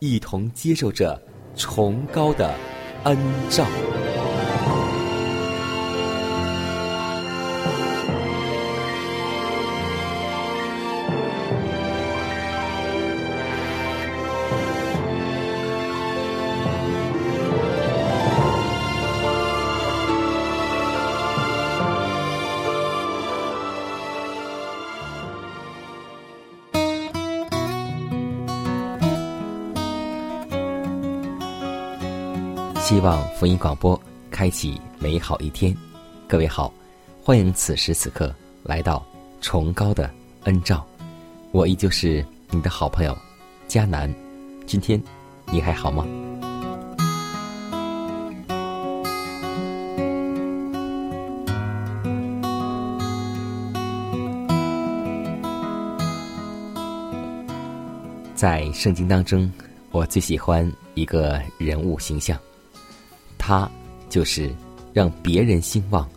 一同接受着崇高的恩照。希望福音广播开启美好一天。各位好，欢迎此时此刻来到崇高的恩照。我依旧是你的好朋友迦南。今天你还好吗？在圣经当中，我最喜欢一个人物形象。他就是让别人兴旺、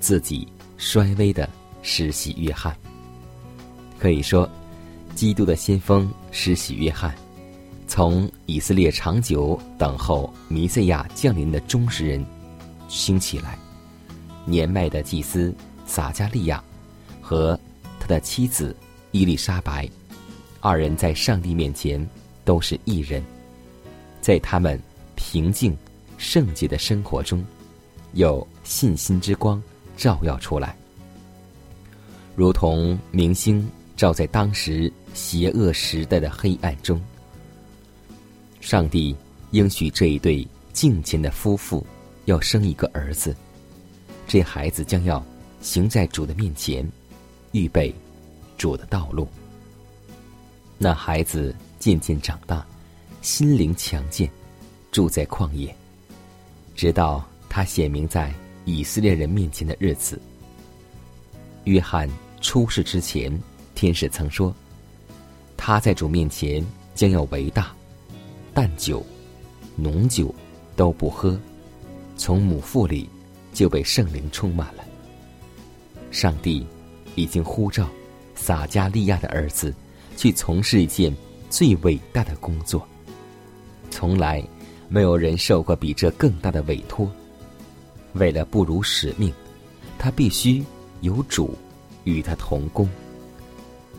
自己衰微的施洗约翰。可以说，基督的先锋施洗约翰，从以色列长久等候弥赛亚降临的忠实人兴起来。年迈的祭司撒加利亚和他的妻子伊丽莎白，二人在上帝面前都是义人，在他们平静。圣洁的生活中，有信心之光照耀出来，如同明星照在当时邪恶时代的黑暗中。上帝应许这一对敬虔的夫妇要生一个儿子，这孩子将要行在主的面前，预备主的道路。那孩子渐渐长大，心灵强健，住在旷野。直到他显明在以色列人面前的日子。约翰出世之前，天使曾说，他在主面前将要为大，但酒、浓酒都不喝，从母腹里就被圣灵充满了。上帝已经呼召撒加利亚的儿子去从事一件最伟大的工作，从来。没有人受过比这更大的委托。为了不辱使命，他必须有主与他同工。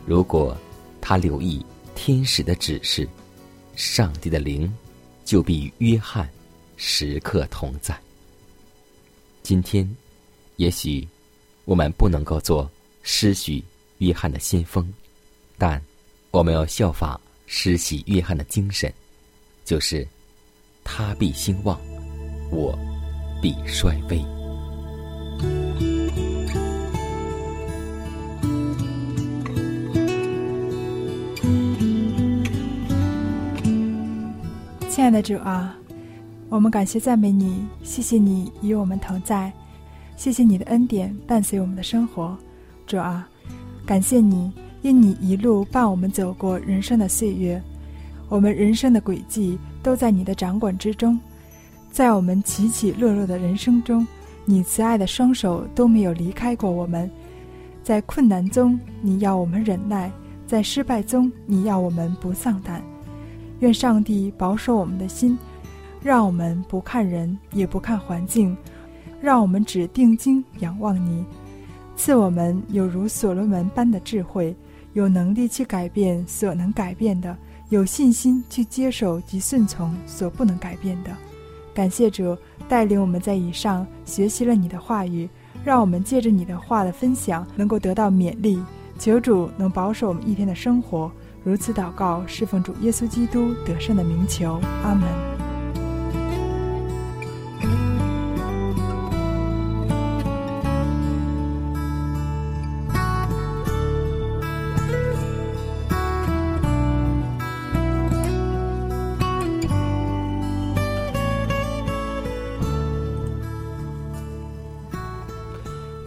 如果他留意天使的指示，上帝的灵就必与约翰时刻同在。今天，也许我们不能够做施许约翰的先锋，但我们要效法施洗约翰的精神，就是。他必兴旺，我必衰微。亲爱的主啊，我们感谢赞美你，谢谢你与我们同在，谢谢你的恩典伴随我们的生活。主啊，感谢你，因你一路伴我们走过人生的岁月，我们人生的轨迹。都在你的掌管之中，在我们起起落落的人生中，你慈爱的双手都没有离开过我们。在困难中，你要我们忍耐；在失败中，你要我们不丧胆。愿上帝保守我们的心，让我们不看人，也不看环境，让我们只定睛仰望你，赐我们有如所罗门般的智慧，有能力去改变所能改变的，有信心去接受及顺从所不能改变的。感谢主带领我们在以上学习了你的话语，让我们借着你的话的分享能够得到勉励。求主能保守我们一天的生活。如此祷告，侍奉主耶稣基督得胜的名求，阿门。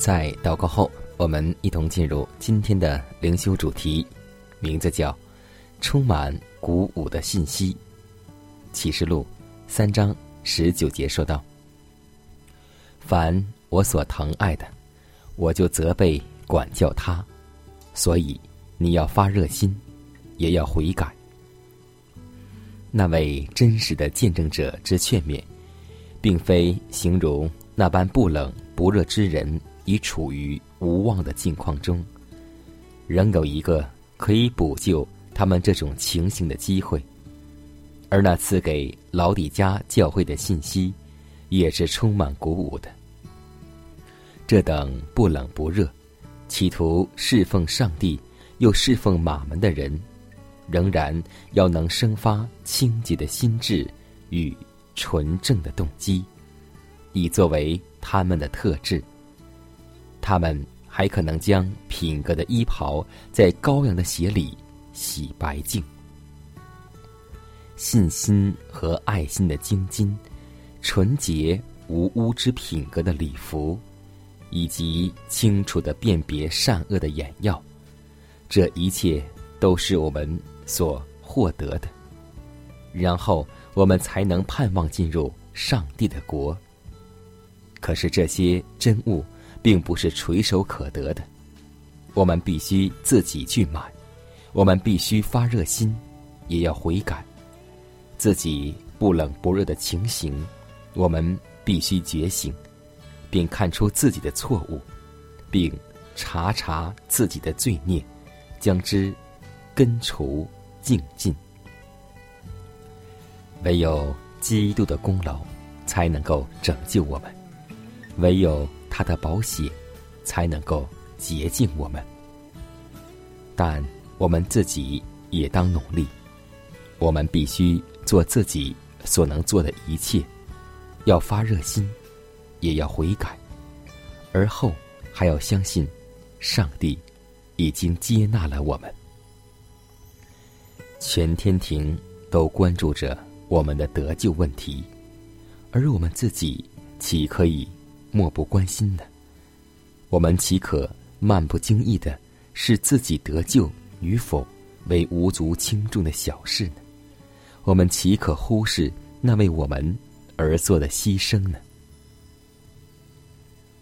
在祷告后，我们一同进入今天的灵修主题，名字叫。充满鼓舞的信息，《启示录》三章十九节说道：“凡我所疼爱的，我就责备管教他，所以你要发热心，也要悔改。”那位真实的见证者之劝勉，并非形容那般不冷不热之人已处于无望的境况中，仍有一个可以补救。他们这种情形的机会，而那赐给老底家教会的信息，也是充满鼓舞的。这等不冷不热，企图侍奉上帝又侍奉马门的人，仍然要能生发清洁的心智与纯正的动机，以作为他们的特质。他们还可能将品格的衣袍在羔羊的血里。洗白净，信心和爱心的精金，纯洁无污之品格的礼服，以及清楚的辨别善恶的眼药，这一切都是我们所获得的。然后我们才能盼望进入上帝的国。可是这些真物并不是垂手可得的，我们必须自己去买。我们必须发热心，也要悔改。自己不冷不热的情形，我们必须觉醒，并看出自己的错误，并查查自己的罪孽，将之根除净尽。唯有基督的功劳，才能够拯救我们；唯有他的宝血，才能够洁净我们。但。我们自己也当努力，我们必须做自己所能做的一切，要发热心，也要悔改，而后还要相信，上帝已经接纳了我们。全天庭都关注着我们的得救问题，而我们自己岂可以漠不关心呢？我们岂可漫不经意的视自己得救？与否，为无足轻重的小事呢？我们岂可忽视那为我们而做的牺牲呢？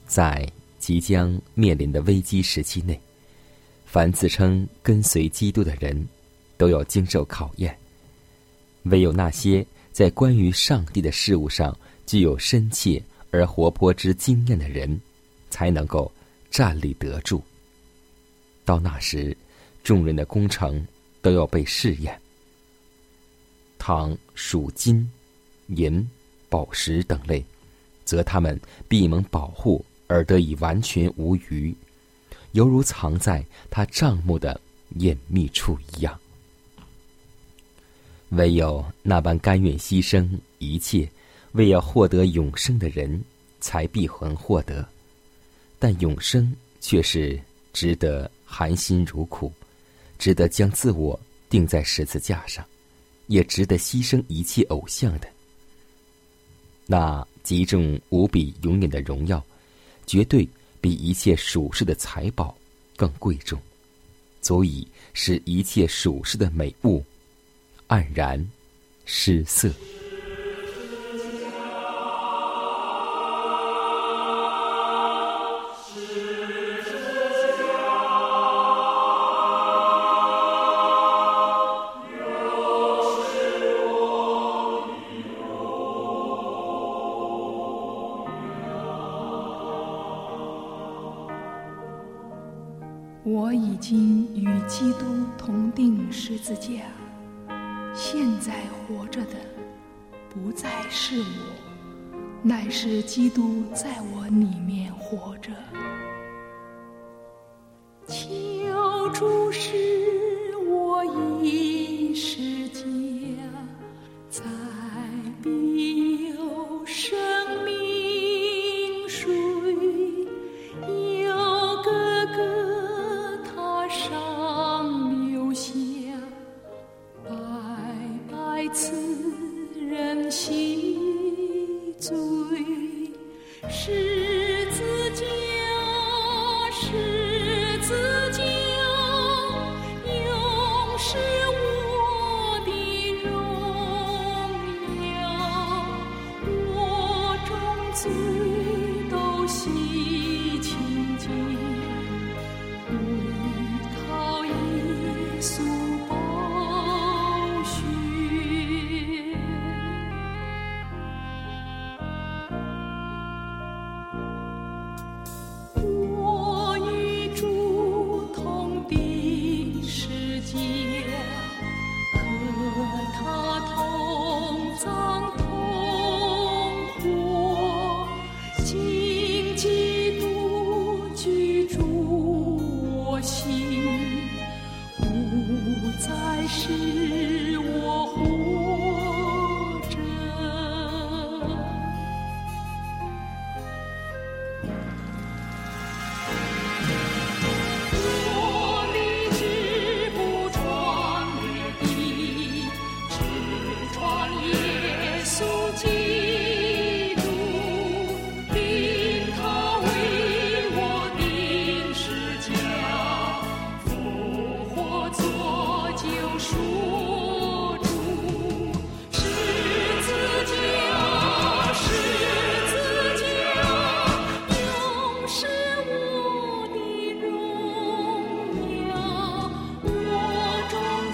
在即将面临的危机时期内，凡自称跟随基督的人，都要经受考验。唯有那些在关于上帝的事物上具有深切而活泼之经验的人，才能够站立得住。到那时。众人的工程都要被试验。倘属金、银、宝石等类，则他们必蒙保护而得以完全无虞，犹如藏在他帐目的隐秘处一样。唯有那般甘愿牺牲一切，为要获得永生的人，才必还获得。但永生却是值得含辛茹苦。值得将自我钉在十字架上，也值得牺牲一切偶像的。那极重无比、永远的荣耀，绝对比一切属世的财宝更贵重，足以使一切属世的美物黯然失色。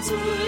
众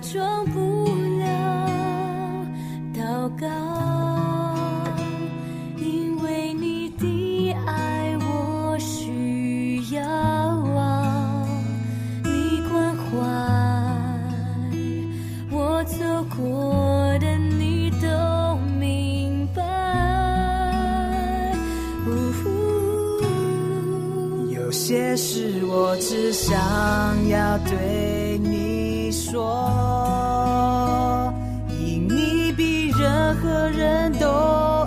装不了祷告，因为你的爱我需要啊，你关怀我走过的，你都明白。有些事我只想要对你说，因你比任何人都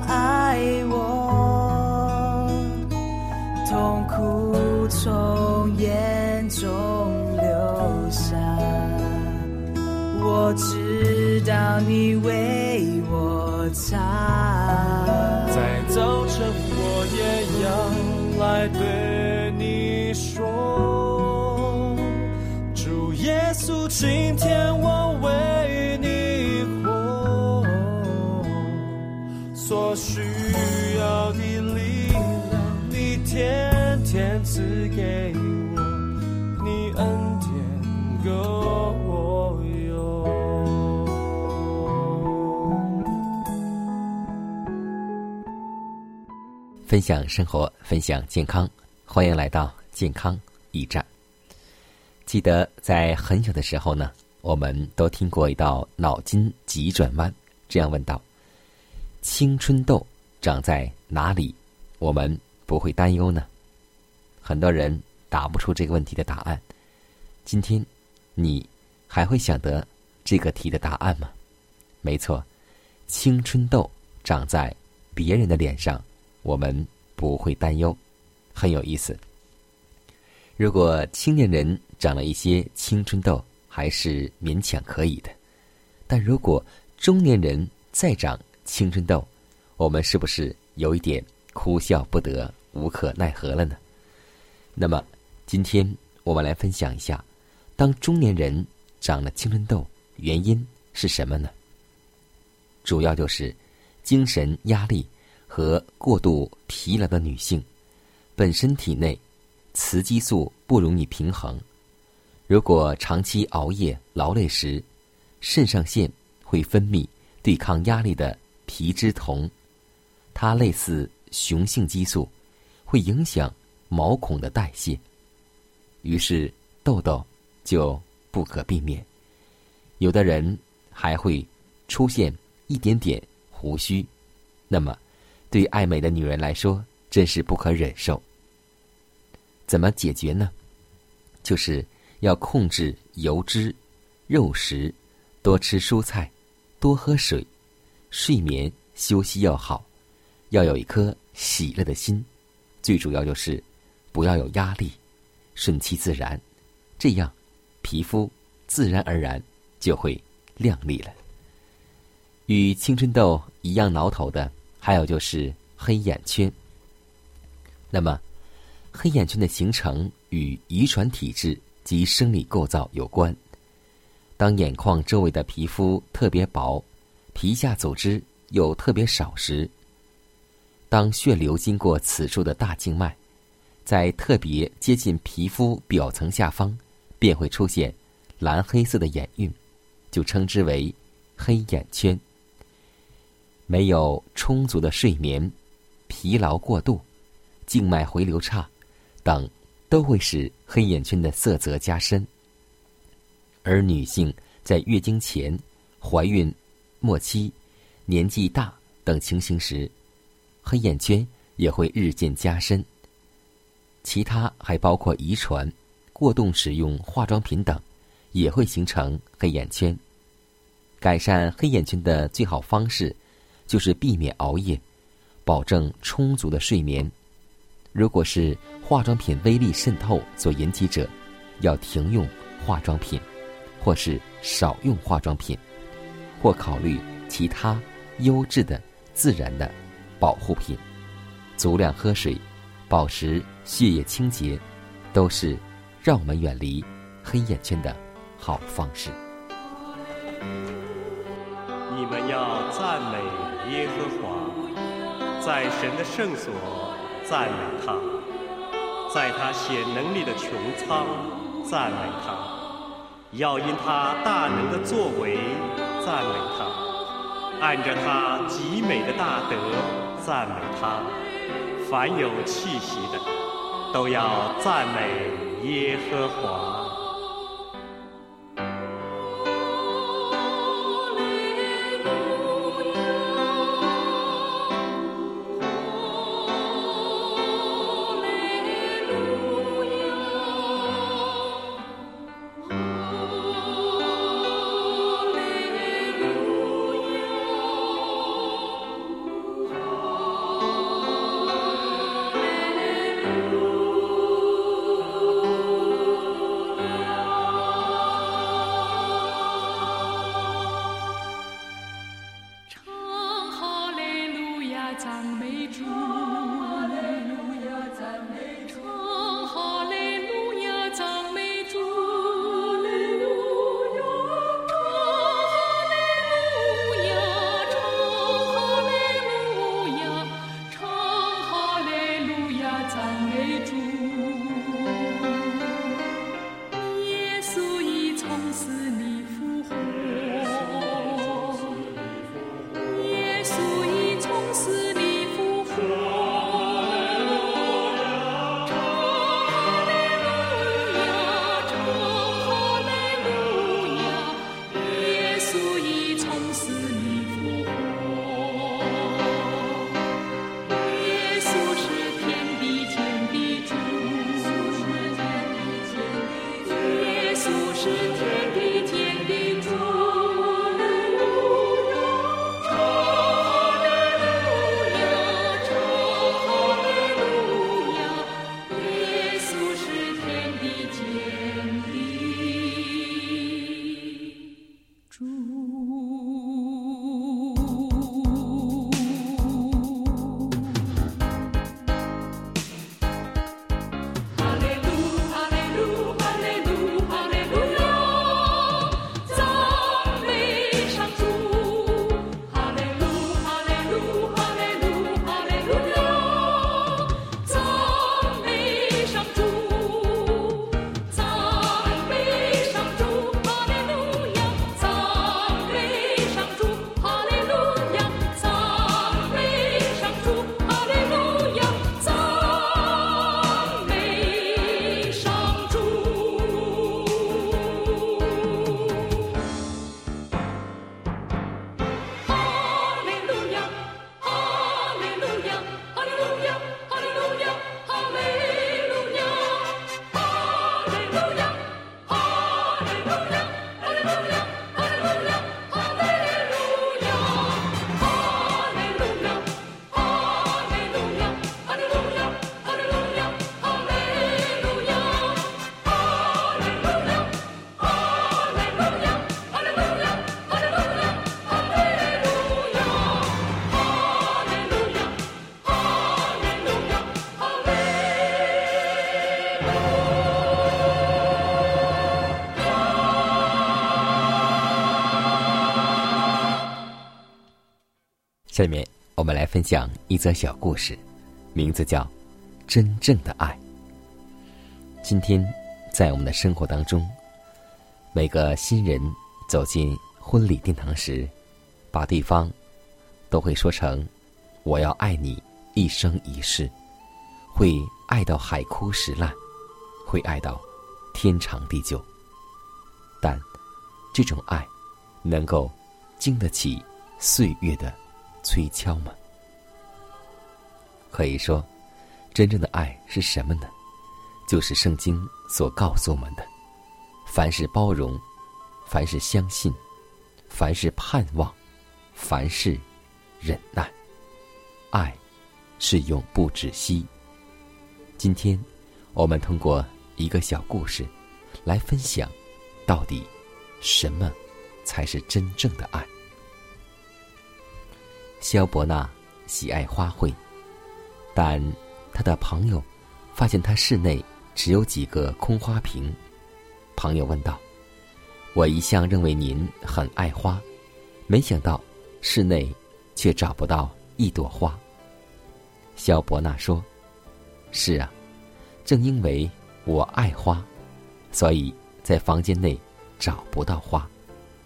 爱我，痛苦从眼中流下，我知道你为我擦。今天我为你活，所需要的力量，你天天赐给我，你恩典够我用。分享生活，分享健康，欢迎来到健康驿站。记得在很小的时候呢，我们都听过一道脑筋急转弯，这样问道：青春痘长在哪里？我们不会担忧呢？很多人答不出这个问题的答案。今天，你还会想得这个题的答案吗？没错，青春痘长在别人的脸上。我们不会担忧，很有意思。如果青年人长了一些青春痘，还是勉强可以的；但如果中年人再长青春痘，我们是不是有一点哭笑不得、无可奈何了呢？那么，今天我们来分享一下，当中年人长了青春痘，原因是什么呢？主要就是精神压力。和过度疲劳的女性，本身体内雌激素不容易平衡。如果长期熬夜劳累时，肾上腺会分泌对抗压力的皮质酮，它类似雄性激素，会影响毛孔的代谢，于是痘痘就不可避免。有的人还会出现一点点胡须，那么。对爱美的女人来说，真是不可忍受。怎么解决呢？就是要控制油脂、肉食，多吃蔬菜，多喝水，睡眠休息要好，要有一颗喜乐的心。最主要就是不要有压力，顺其自然，这样皮肤自然而然就会亮丽了。与青春痘一样挠头的。还有就是黑眼圈。那么，黑眼圈的形成与遗传体质及生理构造有关。当眼眶周围的皮肤特别薄，皮下组织又特别少时，当血流经过此处的大静脉，在特别接近皮肤表层下方，便会出现蓝黑色的眼晕，就称之为黑眼圈。没有充足的睡眠、疲劳过度、静脉回流差等，都会使黑眼圈的色泽加深。而女性在月经前、怀孕末期、年纪大等情形时，黑眼圈也会日渐加深。其他还包括遗传、过度使用化妆品等，也会形成黑眼圈。改善黑眼圈的最好方式。就是避免熬夜，保证充足的睡眠。如果是化妆品微粒渗透所引起者，要停用化妆品，或是少用化妆品，或考虑其他优质的自然的保护品。足量喝水，保持血液清洁，都是让我们远离黑眼圈的好方式。你们要赞美耶和华，在神的圣所赞美他，在他显能力的穹苍赞美他，要因他大能的作为赞美他，按着他极美的大德赞美他。凡有气息的，都要赞美耶和华。下面我们来分享一则小故事，名字叫《真正的爱》。今天在我们的生活当中，每个新人走进婚礼殿堂时，把对方都会说成“我要爱你一生一世”，会爱到海枯石烂，会爱到天长地久。但这种爱能够经得起岁月的。催敲吗？可以说，真正的爱是什么呢？就是圣经所告诉我们的：凡是包容，凡是相信，凡是盼望，凡是忍耐，爱是永不止息。今天，我们通过一个小故事来分享，到底什么才是真正的爱。萧伯纳喜爱花卉，但他的朋友发现他室内只有几个空花瓶。朋友问道：“我一向认为您很爱花，没想到室内却找不到一朵花。”萧伯纳说：“是啊，正因为我爱花，所以在房间内找不到花，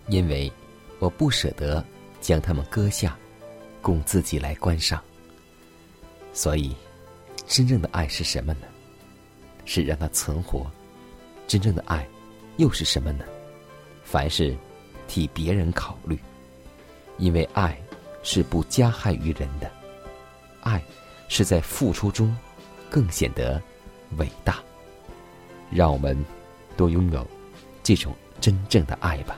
因为我不舍得将它们割下，供自己来观赏。所以，真正的爱是什么呢？是让它存活。真正的爱，又是什么呢？凡事替别人考虑，因为爱是不加害于人的，爱。”是在付出中，更显得伟大。让我们多拥有这种真正的爱吧。